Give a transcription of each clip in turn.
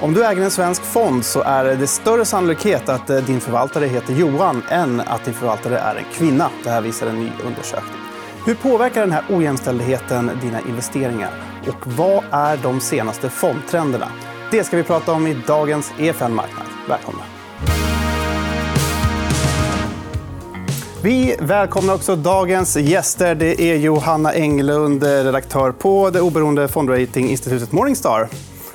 Om du äger en svensk fond så är det större sannolikhet att eh, din förvaltare heter Johan än att din förvaltare är en kvinna. Det här visar en ny undersökning. Hur påverkar den här ojämställdheten dina investeringar? Och vad är de senaste fondtrenderna? Det ska vi prata om i dagens EFN Marknad. Välkomna. Vi välkomnar också dagens gäster. Det är Johanna Englund, redaktör på det oberoende fondratinginstitutet Morningstar.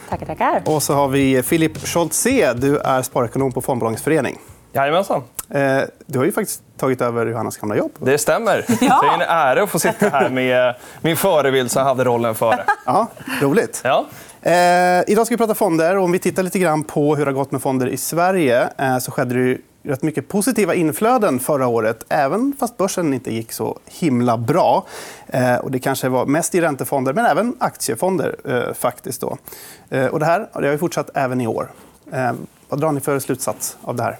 Tackar, tackar. Och så har vi Filip Scholtze. Du är sparekonom på Fondbolagens förening. Jajamensan. Eh, du har ju faktiskt tagit över Johannas gamla jobb. Det stämmer. Ja. Det är en ära att få sitta här med min förebild som hade rollen före. Ja, roligt. Ja. Eh, idag ska vi prata fonder. Om vi tittar lite grann på hur det har gått med fonder i Sverige eh, så skedde det rätt mycket positiva inflöden förra året även fast börsen inte gick så himla bra. Eh, och det kanske var mest i räntefonder, men även aktiefonder. Eh, faktiskt då. Eh, och det här det har fortsatt även i år. Eh, vad drar ni för slutsats av det här?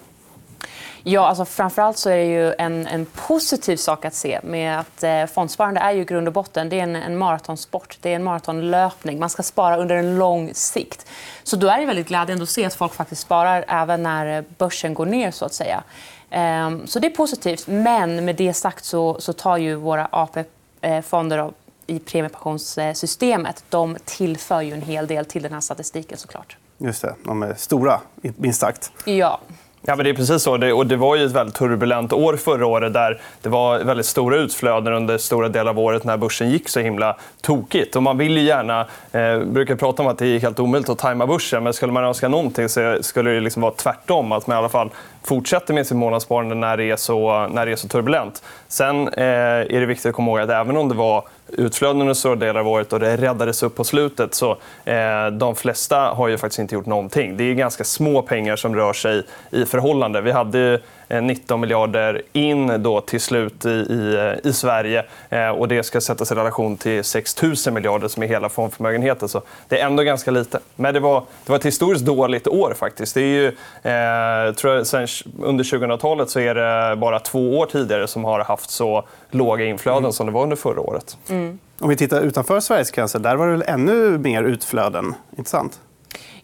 Ja, alltså framförallt så är det ju en, en positiv sak att se med att eh, fondsparande är ju grund och botten. Det är en, en maratonsport. Det är en maratonlöpning. Man ska spara under en lång sikt. Så då är det väldigt glädjande att se att folk faktiskt sparar även när eh, börsen går ner. så att säga. Eh, så det är positivt. Men med det sagt så, så tar ju våra AP-fonder i premiepensionssystemet de tillför ju en hel del till den här statistiken. såklart. Just det. De är stora, minst sagt. Ja. Ja, men det är precis så. Det, och det var ju ett väldigt turbulent år förra året där det var väldigt stora utflöden under stora delar av året när börsen gick så himla tokigt. Och man vill ju gärna... Eh, brukar prata om att det är helt omöjligt att tajma börsen. Men skulle man önska någonting så skulle det liksom vara tvärtom. Att man i alla fall fortsätter med sitt månadssparande när det är så, när det är så turbulent. Sen eh, är det viktigt att komma ihåg att även om det var utflöden under stora delar av året och det räddades upp på slutet så eh, de flesta har ju faktiskt inte gjort någonting. Det är ganska små pengar som rör sig i förhållande. Vi hade 19 miljarder in då till slut i, i, i Sverige. Eh, och det ska sättas i relation till 6 000 miljarder som är hela fondförmögenheten. Så det är ändå ganska lite. Men det var, det var ett historiskt dåligt år. faktiskt. Det är ju, eh, tror jag, sen, under 2000-talet så är det bara två år tidigare som har haft så låga inflöden mm. som det var under förra året. Mm. Om vi tittar utanför Sveriges gränser, där var det väl ännu mer utflöden? Inte sant?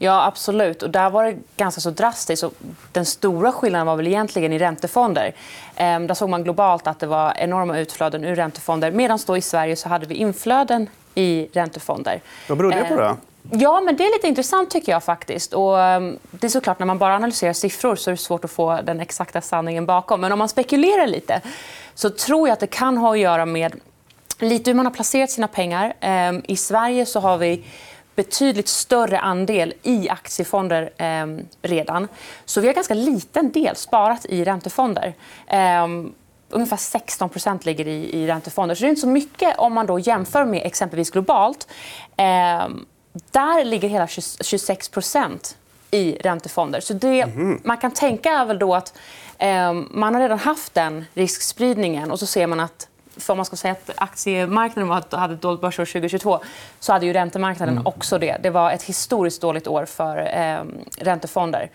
Ja, absolut. Och där var det ganska så drastiskt. Och den stora skillnaden var väl egentligen i räntefonder. Ehm, där såg man globalt att det var enorma utflöden ur räntefonder. Medan i Sverige så hade vi inflöden i räntefonder. Vad beror det på? Då? Ehm, ja, men det är lite intressant. tycker jag faktiskt. Och ehm, det är såklart, När man bara analyserar siffror så är det svårt att få den exakta sanningen bakom. Men om man spekulerar lite så tror jag att det kan ha att göra med lite hur man har placerat sina pengar. I Sverige så har vi betydligt större andel i aktiefonder eh, redan. Så vi har ganska liten del sparat i räntefonder. Eh, ungefär 16% ligger i, i räntefonder. Så det är inte så mycket om man då jämför med exempelvis globalt. Eh, där ligger hela 26% i räntefonder. Så det mm. man kan tänka väl då att eh, man har redan haft den riskspridningen och så ser man att för om man ska säga att aktiemarknaden hade ett dåligt börsår 2022 så hade ju räntemarknaden mm. också det. Det var ett historiskt dåligt år för eh, räntefonder.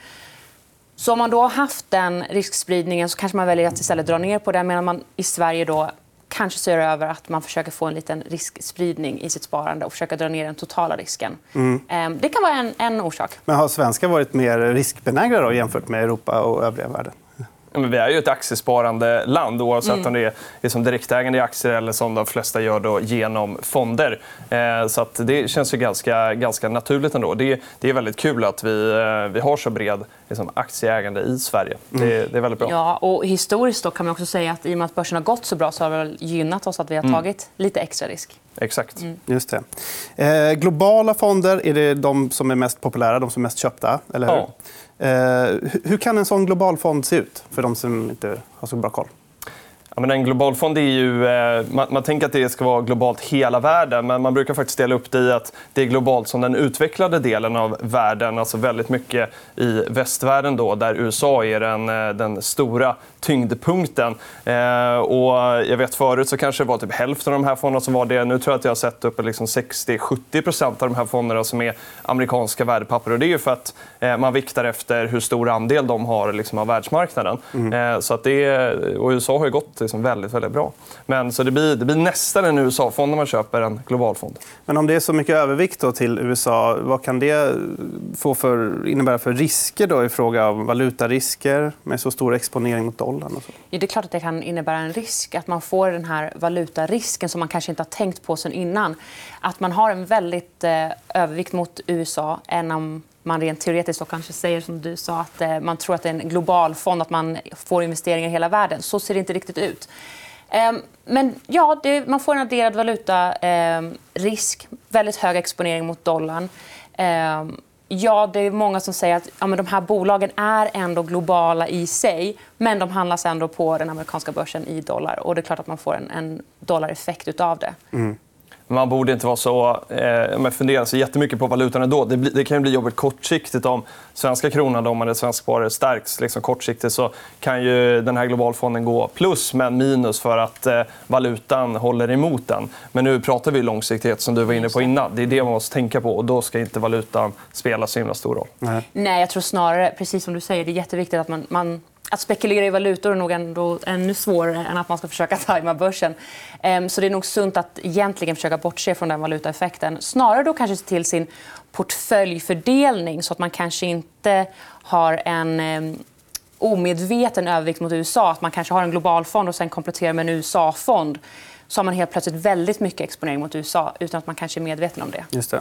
Så om man då har haft den riskspridningen så kanske man väljer att istället dra ner på den medan man i Sverige då kanske ser över att man försöker få en liten riskspridning i sitt sparande och försöka dra ner den totala risken. Mm. Ehm, det kan vara en, en orsak. Men har svenskar varit mer riskbenägna jämfört med Europa och övriga världen? Men vi är ju ett aktiesparande land oavsett mm. om det är liksom direktägande i aktier eller som de flesta gör då genom fonder. Eh, så att det känns ju ganska, ganska naturligt. ändå. Det, det är väldigt kul att vi, eh, vi har så bred liksom, aktieägande i Sverige. Mm. Det, det, är väldigt bra. Ja, och historiskt kan man också säga att i och med att börsen har gått så bra så har det gynnat oss att vi har mm. tagit lite extra risk. Exakt. Mm. Just det. Eh, globala fonder är det de som är mest populära, de som är mest köpta. Eller hur? Ja. Eh, hur kan en sån global fond se ut för de som inte har så bra koll? Ja, men en global fond är ju... Eh, man, man, tänker att det ska vara globalt hela världen. Men man brukar faktiskt dela upp det i att det är globalt som den utvecklade delen av världen. Alltså väldigt mycket i västvärlden, då, där USA är den, eh, den stora tyngdpunkten. Eh, och jag vet Förut så kanske det var typ hälften av de här fonderna som var det. Nu tror jag att jag har sett upp liksom 60-70% av de här fonderna som är amerikanska värdepapper. Och det är för att man viktar efter hur stor andel de har liksom, av världsmarknaden. Mm. Eh, så att det och USA har gått liksom väldigt, väldigt bra. Men, så det, blir, det blir nästan en USA-fond när man köper en global fond. Men om det är så mycket övervikt då till USA, vad kan det få för, innebära för risker då i fråga om valutarisker med så stor exponering mot dollarn? Och så? Ja, det är klart att det kan innebära en risk. Att man får den här valutarisken som man kanske inte har tänkt på sen innan. Att man har en väldigt eh, övervikt mot USA än om man rent teoretiskt och kanske säger som du sa att eh, man tror att det är en global fond, att man får investeringar i hela världen. Så ser det inte riktigt ut. Ehm, men ja, det, man får en adderad valutarisk, ehm, väldigt hög exponering mot dollarn. Ehm, ja, det är många som säger att ja, men de här bolagen är ändå globala i sig men de handlas ändå på den amerikanska börsen i dollar. Och det är klart att man får en, en dollareffekt av det. Mm. Man borde inte vara så, eh, fundera så jättemycket på valutan ändå. Det, bli, det kan bli jobbigt kortsiktigt om svenska kronan, om man är svensk sparare, stärks liksom kortsiktigt så kan ju den här globalfonden gå plus men minus för att eh, valutan håller emot den. Men nu pratar vi långsiktighet, som du var inne på innan. Det är det man måste tänka på. och Då ska inte valutan spela så himla stor roll. Nej. Nej, jag tror snarare, precis som du säger, det är jätteviktigt att man, man att spekulera i valutor är nog ändå ännu svårare än att man ska försöka tajma börsen. Ehm, så det är nog sunt att egentligen försöka bortse från den valutaeffekten. Snarare då kanske se till sin portföljfördelning så att man kanske inte har en ehm, omedveten övervikt mot USA. Att man kanske har en global fond och sen kompletterar med en USA-fond så har man helt plötsligt väldigt mycket exponering mot USA utan att man kanske är medveten om det. Just det.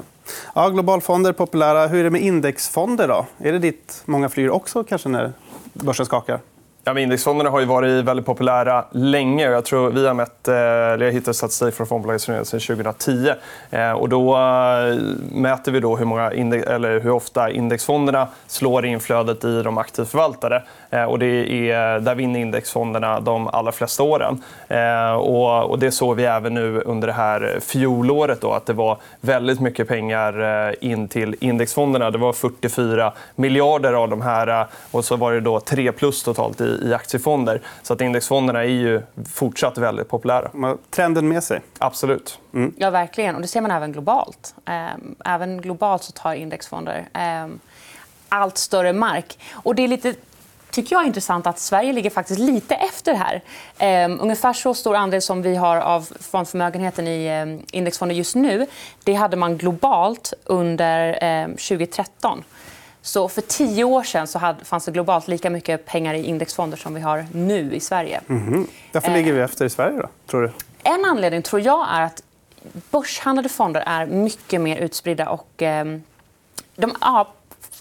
Ja, globalfonder är populära. Hur är det med indexfonder? Då? Är det dit många flyr också kanske när börsen skakar? Ja, indexfonderna har ju varit väldigt populära länge. Jag tror vi har mätt, eh, eller jag hittade statistik från Fondbolaget sedan 2010. Eh, och då eh, mäter vi då hur, många index, eller hur ofta indexfonderna slår inflödet i de aktivt förvaltade. Och det är, där vinner indexfonderna de allra flesta åren. Och det såg vi även nu under det här fjolåret. Då, att det var väldigt mycket pengar in till indexfonderna. Det var 44 miljarder av de här. Och så var det då 3 plus totalt i i, aktiefonder. Så att indexfonderna är ju fortsatt väldigt populära. Trenden med sig. Absolut. Mm. Ja, verkligen. Och det ser man även globalt. Ehm, även globalt så tar indexfonder ehm, allt större mark. Och det är lite tycker jag är intressant att Sverige ligger faktiskt lite efter här. Um, ungefär så stor andel som vi har av fondförmögenheten i um, indexfonder just nu det hade man globalt under um, 2013. Så för tio år sedan så hade, fanns det globalt lika mycket pengar i indexfonder som vi har nu i Sverige. Mm. Varför ligger vi eh, efter i Sverige? Då, tror du? En anledning tror jag är att börshandlade fonder är mycket mer utspridda. Och, eh, de, ja,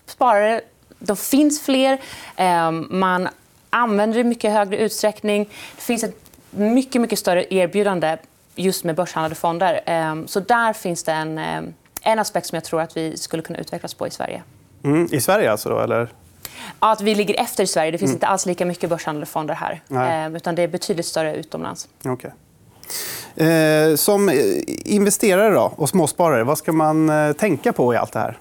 sparare, de finns fler. Eh, man använder det i mycket högre utsträckning. Det finns ett mycket, mycket större erbjudande just med börshandlade fonder. Eh, så där finns det en, eh, en aspekt som jag tror att vi skulle kunna utvecklas på i Sverige. Mm, I Sverige alltså? Då, eller? att vi ligger efter i Sverige. Det finns mm. inte alls lika mycket börshandlade fonder här. Eh, utan det är betydligt större utomlands. Okay. Eh, som investerare då, och småsparare, vad ska man eh, tänka på i allt det här?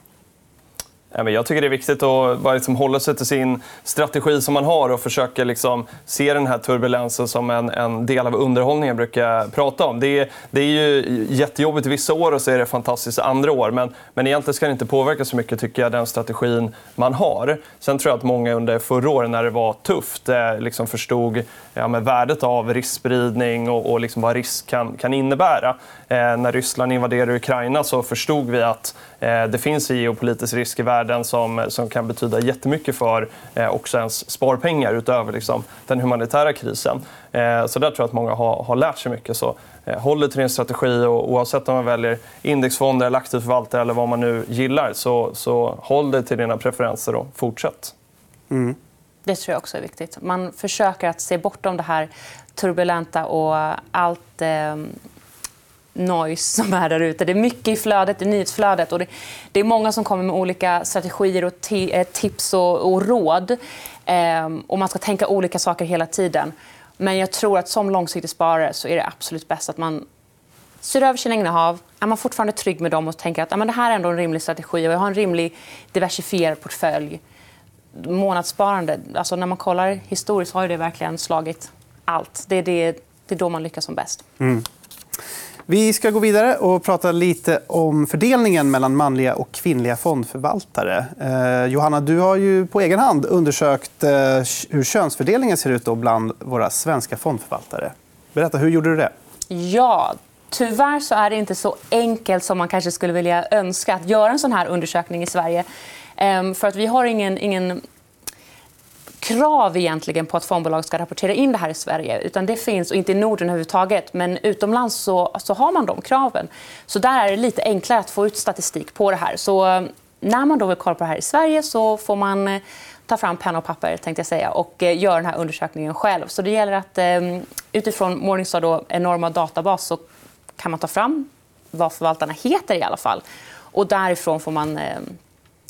Jag tycker det är viktigt att bara liksom hålla sig till sin strategi som man har och försöka liksom se den här turbulensen som en, en del av underhållningen jag brukar prata om. Det är, det är ju jättejobbigt vissa år och så är det fantastiskt andra år. Men, men egentligen ska det inte påverka så mycket, tycker jag, den strategin man har. Sen tror jag att många under förra året, när det var tufft, eh, liksom förstod ja, med värdet av riskspridning och, och liksom vad risk kan, kan innebära. Eh, när Ryssland invaderade Ukraina så förstod vi att det finns geopolitisk risk i världen som, som kan betyda jättemycket för eh, också ens sparpengar utöver liksom, den humanitära krisen. Eh, så där tror jag att många har, har lärt sig mycket. Så, eh, håll till din strategi och oavsett om man väljer indexfonder, eller aktiv förvaltare eller vad man nu gillar så, så håll dig till dina preferenser och fortsätt. Mm. Det tror jag också är viktigt. Man försöker att se bortom det här turbulenta och allt eh, noise som är där ute. Det är mycket i flödet, i nyhetsflödet. Och det, det är många som kommer med olika strategier, och eh, tips och, och råd. Eh, och man ska tänka olika saker hela tiden. Men jag tror att som långsiktig sparare så är det absolut bäst att man ser över sina innehav. Är man fortfarande trygg med dem och tänker att ja, men det här är ändå en rimlig strategi och jag har en rimlig diversifierad portfölj månadssparande, alltså när man kollar historiskt har det verkligen slagit allt. Det är, det, det är då man lyckas som bäst. Mm. Vi ska gå vidare och prata lite om fördelningen mellan manliga och kvinnliga fondförvaltare. Eh, Johanna, du har ju på egen hand undersökt eh, hur könsfördelningen ser ut bland våra svenska fondförvaltare. Berätta, hur gjorde du det? Ja, tyvärr så är det inte så enkelt som man kanske skulle vilja önska att göra en sån här undersökning i Sverige. Ehm, för att vi har ingen, ingen krav egentligen på att fondbolag ska rapportera in det här i Sverige. Utan det finns, och inte i Norden överhuvudtaget. Men utomlands så, så har man de kraven. Så där är det lite enklare att få ut statistik på det här. Så eh, när man då vill kolla på det här i Sverige så får man eh, ta fram penna och papper tänkte jag säga, och eh, göra den här undersökningen själv. Så det gäller att utifrån Morningstar då, enorma databas så kan man ta fram vad förvaltarna heter i alla fall. Och därifrån får man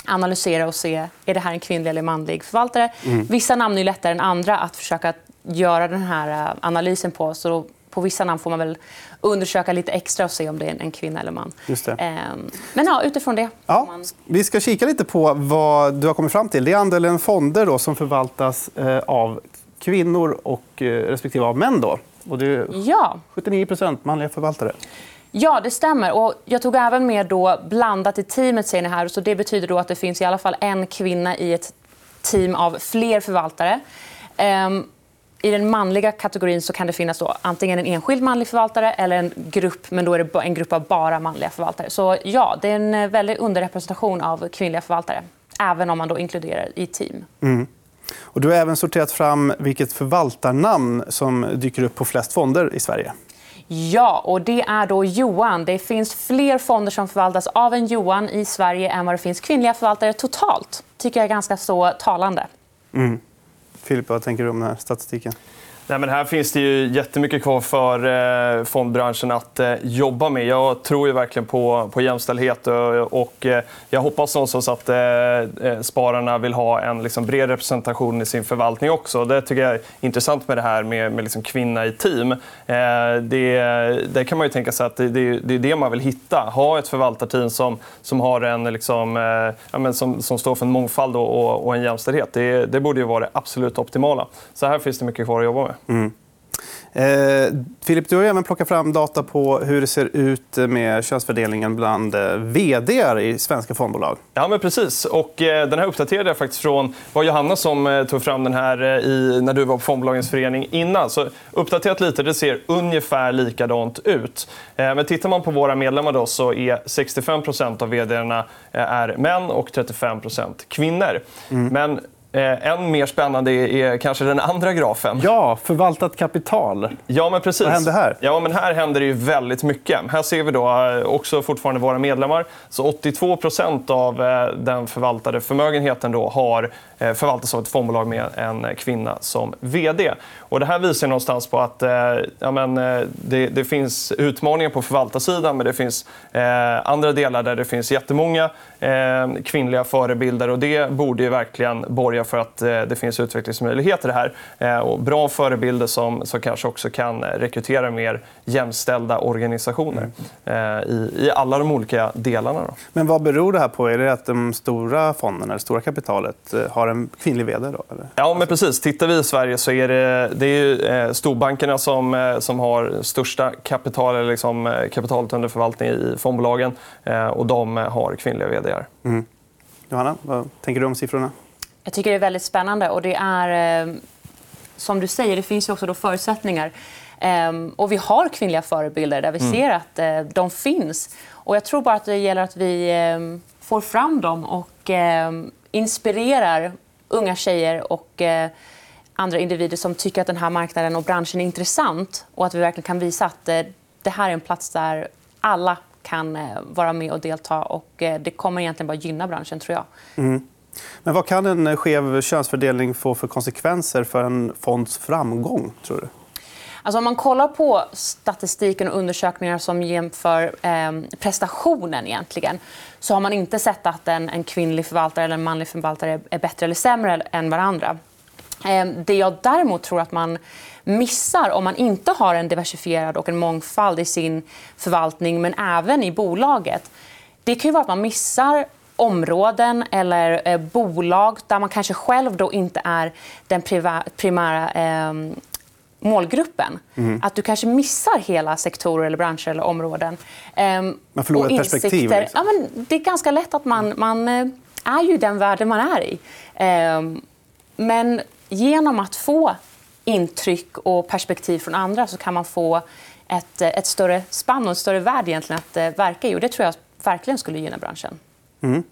analysera och se är det här en kvinnlig eller manlig förvaltare. Mm. Vissa namn är lättare än andra att försöka göra den här eh, analysen på. Så på vissa namn får man väl undersöka lite extra och se om det är en kvinna eller man. Just. Ehm, men ja, utifrån det. Ja, man... Vi ska kika lite på vad du har kommit fram till. Det är andelen fonder då som förvaltas eh, av kvinnor och eh, respektive av män. Då. Och det är ja. 79% manliga förvaltare. Ja, det stämmer. Och jag tog även med då blandat i teamet. Ser ni här. Så det betyder då att det finns i alla fall en kvinna i ett team av fler förvaltare. Ehm, i den manliga kategorin så kan det finnas då antingen en enskild manlig förvaltare eller en grupp, men då är det en grupp av bara manliga förvaltare. Så ja, det är en eh, väldig underrepresentation av kvinnliga förvaltare, även om man då inkluderar i team. Mm. Och du har även sorterat fram vilket förvaltarnamn som dyker upp på flest fonder i Sverige. Ja, och det är då Johan. Det finns fler fonder som förvaltas av en Johan i Sverige än vad det finns kvinnliga förvaltare totalt. tycker jag är ganska så talande. Mm. Filip, vad tänker du om den här statistiken? Nej, men här finns det ju jättemycket kvar för eh, fondbranschen att eh, jobba med. Jag tror ju verkligen på, på jämställdhet och, och eh, jag hoppas någonstans att eh, eh, spararna vill ha en liksom, bred representation i sin förvaltning också. Det tycker jag är intressant med det här med, med liksom, kvinna i team. Eh, det, det kan man ju tänka sig att det, det, det, är det man vill hitta. Ha ett förvaltarteam som, som, har en, liksom, ja, men som, som står för en mångfald och, och, och en jämställdhet. Det, det borde ju vara det absolut optimala. Så här finns det mycket kvar att jobba med. Mm. Eh, Filip, du har även plockat fram data på hur det ser ut med könsfördelningen bland eh, vd i svenska fondbolag. Ja, men precis. Och, eh, den här uppdaterade jag faktiskt från var Johanna som eh, tog fram den här eh, i, när du var på Fondbolagens förening innan. Så uppdaterat lite, det ser ungefär likadant ut. Eh, men tittar man på våra medlemmar då, så är 65% av vd är män och 35% kvinnor. Mm. Men Eh, än mer spännande är kanske den andra grafen. Ja, förvaltat kapital. Ja, men precis. Vad händer här? Ja, men här händer det ju väldigt mycket. Här ser vi då eh, också fortfarande våra medlemmar. Så 82% av eh, den förvaltade förmögenheten då har Eh, förvaltas av ett fondbolag med en kvinna som vd. Och det här visar någonstans på att eh, ja, men, eh, det, det finns utmaningar på förvaltarsidan men det finns eh, andra delar där det finns jättemånga eh, kvinnliga förebilder. Och det borde ju verkligen borga för att eh, det finns utvecklingsmöjligheter här. Eh, och bra förebilder som, som kanske också kan rekrytera mer jämställda organisationer mm. i, i alla de olika delarna. Då. Men vad beror det här på? Är det att de stora fonderna, det stora kapitalet, har en kvinnlig vd? Då, eller? Ja, men precis. Tittar vi i Sverige så är det, det är storbankerna som, som har största kapital, eller liksom, kapitalet under förvaltning i fondbolagen. Och de har kvinnliga vd. Mm. Johanna, vad tänker du om siffrorna? Jag tycker det är väldigt spännande. och det är, eh, Som du säger, det finns ju också då förutsättningar. Ehm, och vi har kvinnliga förebilder där vi mm. ser att eh, de finns. Och jag tror bara att det gäller att vi ehm, får fram dem och ehm, inspirerar unga tjejer och eh, andra individer som tycker att den här marknaden och branschen är intressant. Och att vi verkligen kan visa att eh, det här är en plats där alla kan eh, vara med och delta. Och det kommer egentligen bara gynna branschen, tror jag. Mm. Men vad kan en skev könsfördelning få för konsekvenser för en fonds framgång? tror du? Alltså om man kollar på statistiken och undersökningar som jämför eh, prestationen egentligen, så har man inte sett att en, en kvinnlig förvaltare eller en manlig förvaltare är bättre eller sämre än varandra. Eh, det jag däremot tror att man missar om man inte har en diversifierad och en mångfald i sin förvaltning men även i bolaget det kan ju vara att man missar områden eller eh, bolag där man kanske själv då inte är den primära eh, målgruppen. Mm. Att du kanske missar hela sektorer, eller branscher eller områden. Um, man förlorar ett perspektiv. Liksom. Ja, men det är ganska lätt att man, man eh, är ju den världen man är i. Um, men genom att få intryck och perspektiv från andra så kan man få ett, ett större spann och en större värld egentligen att uh, verka i. Och det tror jag verkligen skulle gynna branschen. Mm.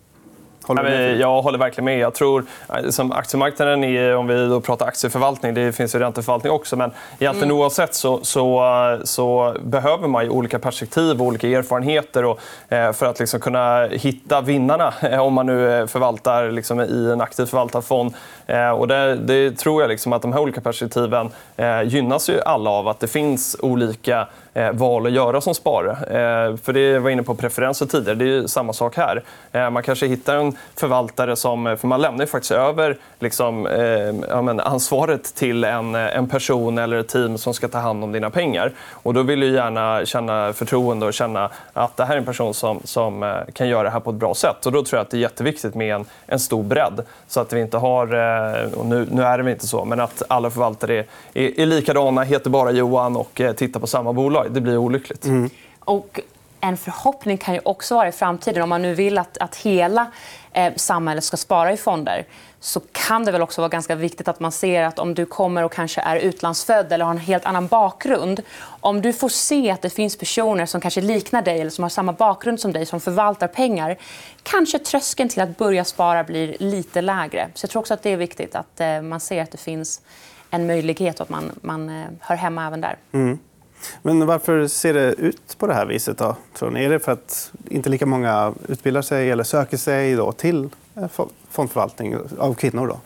Håller med? Jag håller verkligen med. Jag tror, eh, som aktiemarknaden, är, om vi då pratar aktieförvaltning, det finns ju ränteförvaltning också, men egentligen mm. oavsett så, så, så, behöver man olika perspektiv och olika erfarenheter och, eh, för att liksom kunna hitta vinnarna eh, om man nu förvaltar liksom, i en aktivt förvaltad fond. Eh, och det, det tror jag liksom att de här olika perspektiven eh, gynnas ju alla av att det finns olika eh, val att göra som sparare. Eh, för det var inne på preferenser tidigare. Det är samma sak här. Eh, man kanske hittar en förvaltare som... Eh, för man lämnar ju faktiskt över liksom, eh, ja, men, ansvaret till en, en person eller ett team som ska ta hand om dina pengar. Och då vill du gärna känna förtroende och känna att det här är en person som, som kan göra det här på ett bra sätt. Och då tror jag att det är jätteviktigt med en, en stor bredd. Så att vi inte har... Eh, och nu, nu är det inte så, men att alla förvaltare är, är, är likadana, heter bara Johan och tittar på samma bolag det blir olyckligt. Mm. Och en förhoppning kan ju också vara i framtiden, om man nu vill att, att hela eh, samhället ska spara i fonder så kan det väl också vara ganska viktigt att man ser att om du kommer och kanske är utlandsfödd eller har en helt annan bakgrund. Om du får se att det finns personer som kanske liknar dig eller som har samma bakgrund som dig som förvaltar pengar kanske tröskeln till att börja spara blir lite lägre. Så jag tror också att det är viktigt att eh, man ser att det finns en möjlighet och att man, man eh, hör hemma även där. Mm. Men varför ser det ut på det här viset? Då, tror ni? Är det för att inte lika många utbildar sig eller söker sig då till eh, fondförvaltning av kvinnor? Då?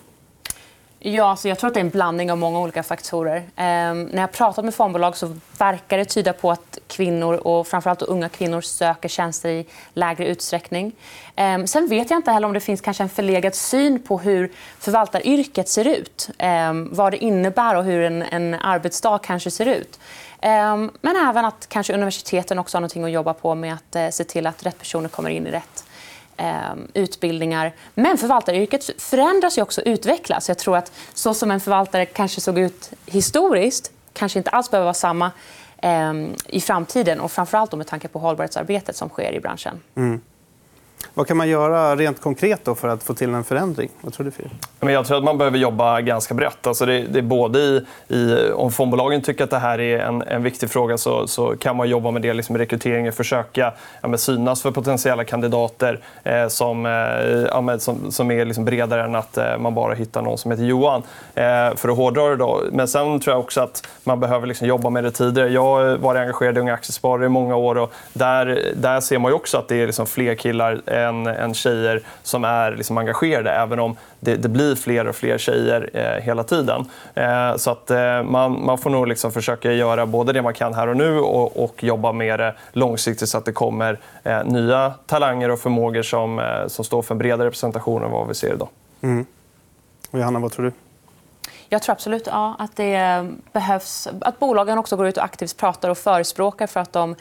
Ja, så jag tror att det är en blandning av många olika faktorer. Eh, när jag pratat med fondbolag så verkar det tyda på att kvinnor, och framförallt unga kvinnor, söker tjänster i lägre utsträckning. Eh, sen vet jag inte heller om det finns kanske en förlegad syn på hur förvaltaryrket ser ut. Eh, vad det innebär och hur en, en arbetsdag kanske ser ut. Ehm, men även att kanske universiteten också har något att jobba på med att eh, se till att rätt personer kommer in i rätt Ehm, utbildningar. Men förvaltaryrket förändras ju också och utvecklas. Jag tror att så som en förvaltare kanske såg ut historiskt kanske inte alls behöver vara samma ehm, i framtiden. och Framförallt med tanke på hållbarhetsarbetet som sker i branschen. Mm. Vad kan man göra rent konkret då för att få till en förändring? Vad tror du, Filip? Jag tror att man behöver jobba ganska brett. Alltså det, det är både i, i, om fondbolagen tycker att det här är en, en viktig fråga så, så kan man jobba med det liksom rekrytering och försöka ja, synas för potentiella kandidater eh, som, eh, ja, som, som är liksom bredare än att eh, man bara hittar någon som heter Johan. Eh, för att hårdra det. Då. Men sen tror jag också att man behöver liksom jobba med det tidigare. Jag har varit engagerad i Unga Aktiesparare i många år. Och där, där ser man också att det är liksom fler killar än, än tjejer som är liksom engagerade även om det, det blir fler och fler tjejer eh, hela tiden. Eh, så att, eh, man, man får nog liksom försöka göra både det man kan här och nu och, och jobba med det långsiktigt så att det kommer eh, nya talanger och förmågor som, eh, som står för en bredare representation än vad vi ser idag. Mm. Och Johanna, vad tror du? Jag tror absolut ja, att det behövs att bolagen också går ut och aktivt pratar och förespråkar för att de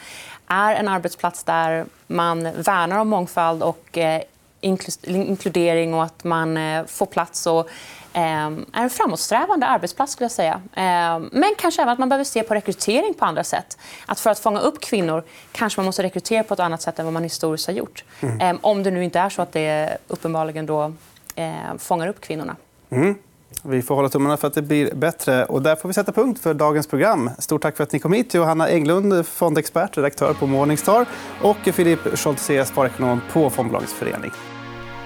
är en arbetsplats där man värnar om mångfald och eh, inkludering och att man eh, får plats och eh, är en framåtsträvande arbetsplats. skulle jag säga. Men kanske även att man behöver se på rekrytering på andra sätt. Att för att fånga upp kvinnor kanske man måste rekrytera på ett annat sätt än vad man historiskt har gjort. Mm. Om det nu inte är så att det uppenbarligen då fångar upp kvinnorna. Mm. Vi får hålla tummarna för att det blir bättre. Och där får vi sätta punkt för dagens program. Stort tack för att ni kom hit. Johanna Englund, fondexpert, redaktör på Morningstar och Filip Scholtze, sparekonom på Fondbolagens förening.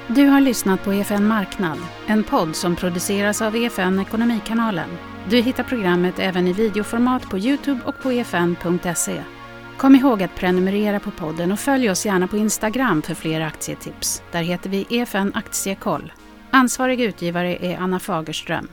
Du har lyssnat på EFN Marknad, en podd som produceras av EFN Ekonomikanalen. Du hittar programmet även i videoformat på Youtube och på efn.se. Kom ihåg att prenumerera på podden och följ oss gärna på Instagram för fler aktietips. Där heter vi EFN Aktiekoll. Ansvarig utgivare är Anna Fagerström.